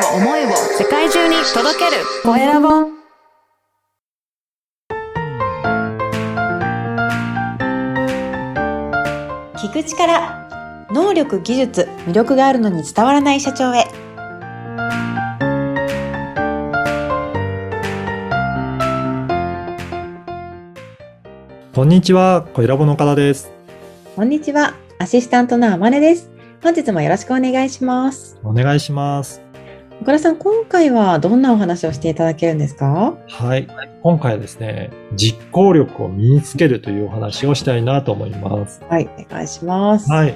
を思いを世界中に届ける。コエラボ聞く力能力技術魅力があるのに伝わらない社長へ。こんにちは、コエラボの方です。こんにちはアシスタントのあまねです。本日もよろしくお願いします。お願いします。岡田さん今回はどんなお話をしていただけるんですか？はい。今回はですね、実行力を身につけるというお話をしたいなと思います。はいお願いします。はい。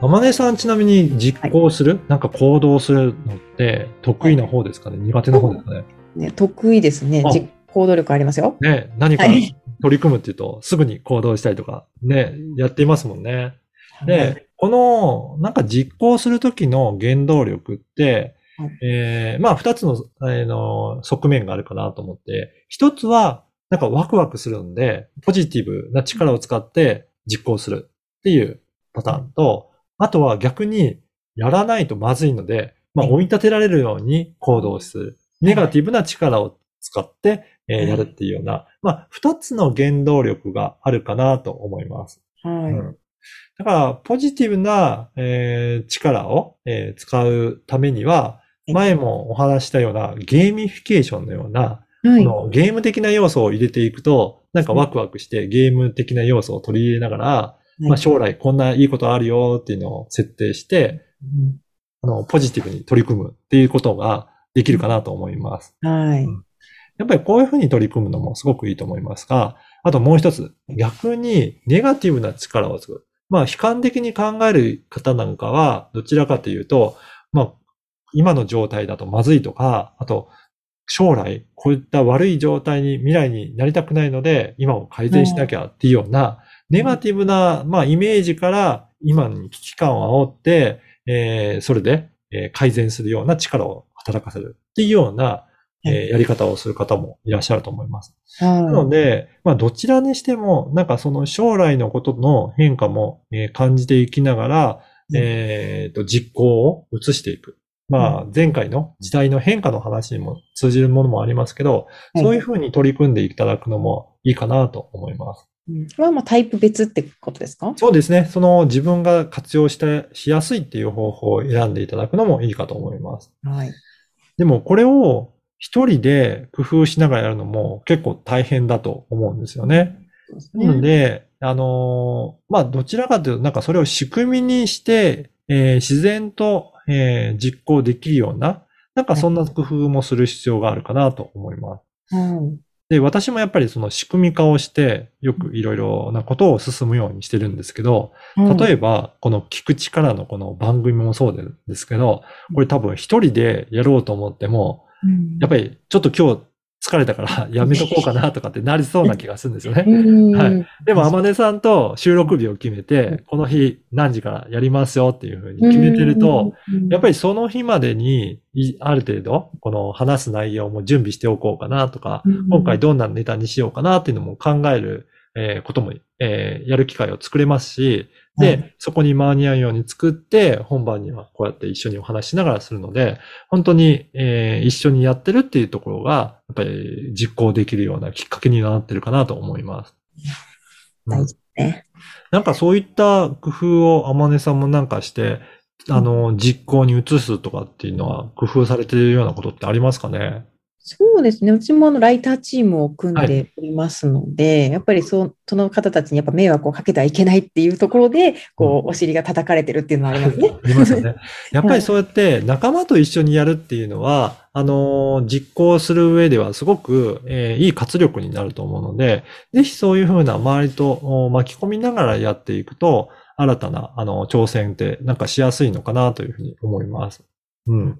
あまねさんちなみに実行する、なんか行動するのって得意な方ですかね、苦手な方ですかね？ね、得意ですね。あ。実行動力ありますよ。ね、何かはい。取り組むっていうと、すぐに行動したりとか、ね、やっていますもんね。はい。で、この、なんか実行するときの原動力って、はい。えーまあ二つの、えーの側面があるかなと思って、一つは、なんかワクワクするんで、ポジティブな力を使って実行するっていうパターンと、あとは逆にやらないとまずいので、まあはい。追い立てられるように行動する。ネガティブな力を使って、えーはい。やるっていうような、まあ二つの原動力があるかなと思います。はい、うん。だから、ポジティブな、えー力を、えー使うためには、い前もお話ししたようなゲーミフィケーションのような、はい。このゲーム的な要素を入れていくと、なんかワクワクしてゲーム的な要素を取り入れながら、まあ、将来こんないいことあるよっていうのを設定して、うん。あの、ポジティブに取り組むっていうことができるかなと思います。はい。うん。やっぱりこういうふうに取り組むのもすごくいいと思いますが、あともう一つ、逆にネガティブな力を使う。まあ、悲観的に考える方なんかは、どちらかというと、まあ、今の状態だとまずいとか、あと、将来、こういった悪い状態に、未来になりたくないので、今を改善しなきゃっていうような、ネガティブな、まあ、イメージから、今に危機感を煽って、えーそれで、えー改善するような力を働かせるっていうような、えーやり方をする方もいらっしゃると思います。なのはで、まあ、どちらにしても、なんかその将来のことの変化も、えー感じていきながら、うんえっと、実行を移していく。まあ、前回の時代の変化の話にも通じるものもありますけど、いそういうふうに取り組んでいただくのもいいかなと思います。い、これはまあタイプ別ってことですか？そうですね。その自分が活用して、しやすいっていう方法を選んでいただくのもいいかと思います。はい。でもこれを一人で工夫しながらやるのも結構大変だと思うんですよね。そうですなので、あのーまあ、どちらかというと、なんかそれを仕組みにして、えー自然と、えー実行できるような、なんかそんな工夫もする必要があるかなと思います。はい。で、私もやっぱりその仕組み化をして、よくいろいろなことを進むようにしてるんですけど、例えば、この聞く力のこの番組もそうですけど、これ多分一人でやろうと思っても、やっぱりちょっと今日疲れたから やめとこうかなとかってなりそうな気がするんですよね。り はい。でも、天音さんと収録日を決めて、この日何時からやりますよっていうふうに決めてると、、やっぱり、りその日までに、いある程度、この話す内容も準備しておこうかなとか、今回どんなネタにしようかなっていうのも考える、えーことも、えーやる機会を作れますし、で、はいそこに間に合うように作って、本番にはこうやって一緒にお話ししながらするので、本当に、えー一緒にやってるっていうところが、やっぱり実行できるようなきっかけになってるかなと思います。うん大事ね。なんかそういった工夫を天音さんもなんかして、あの、実行に移すとかっていうのは工夫されているようなことってありますかね？そうですね。うちもあのライターチームを組んでおりますので、やっぱりそその方たちにやっぱ迷惑をかけてはいけないっていうところで、こう、お尻が叩かれてるっていうのはありますね。ありますよね。やっぱりそうやって仲間と一緒にやるっていうのは、あの、実行する上ではすごく、えーいい活力になると思うので、ぜひそういうふうな周りとお巻き込みながらやっていくと、新たな、あの、挑戦ってなんかしやすいのかなというふうに思います。うん。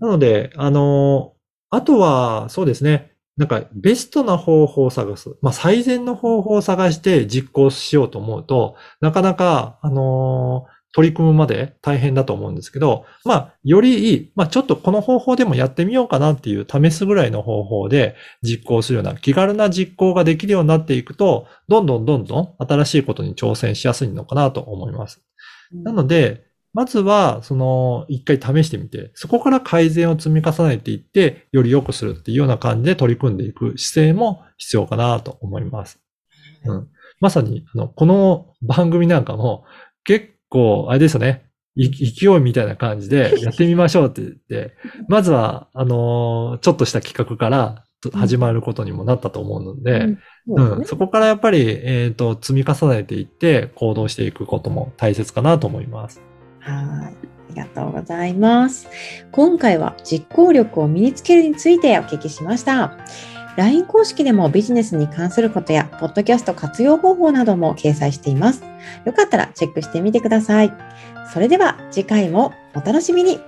なので、あの、あとは、そうですね。なんか、ベストな方法を探す。まあ、最善の方法を探して実行しようと思うと、なかなか、あのー取り組むまで大変だと思うんですけど、まあ、よりいい、まあ、ちょっとこの方法でもやってみようかなっていう試すぐらいの方法で実行するような気軽な実行ができるようになっていくと、どんどんどんどん新しいことに挑戦しやすいのかなと思います。なので、まずは、その、一回試してみて、そこから改善を積み重ねていって、より良くするっていうような感じで取り組んでいく姿勢も必要かなと思います。うん。まさに、あの、この番組なんかも、結構、あれですよね。い勢いみたいな感じでやってみましょうって言って、まずは、あのーちょっとした企画からと始まることにもなったと思うので、うんそこからやっぱり、えっ、と、積み重ねていって行動していくことも大切かなと思います。はい。ありがとうございます。今回は実行力を身につけるについてお聞きしました。LINE 公式でもビジネスに関することや、ポッドキャスト活用方法なども掲載しています。よかったらチェックしてみてください。それでは次回もお楽しみに。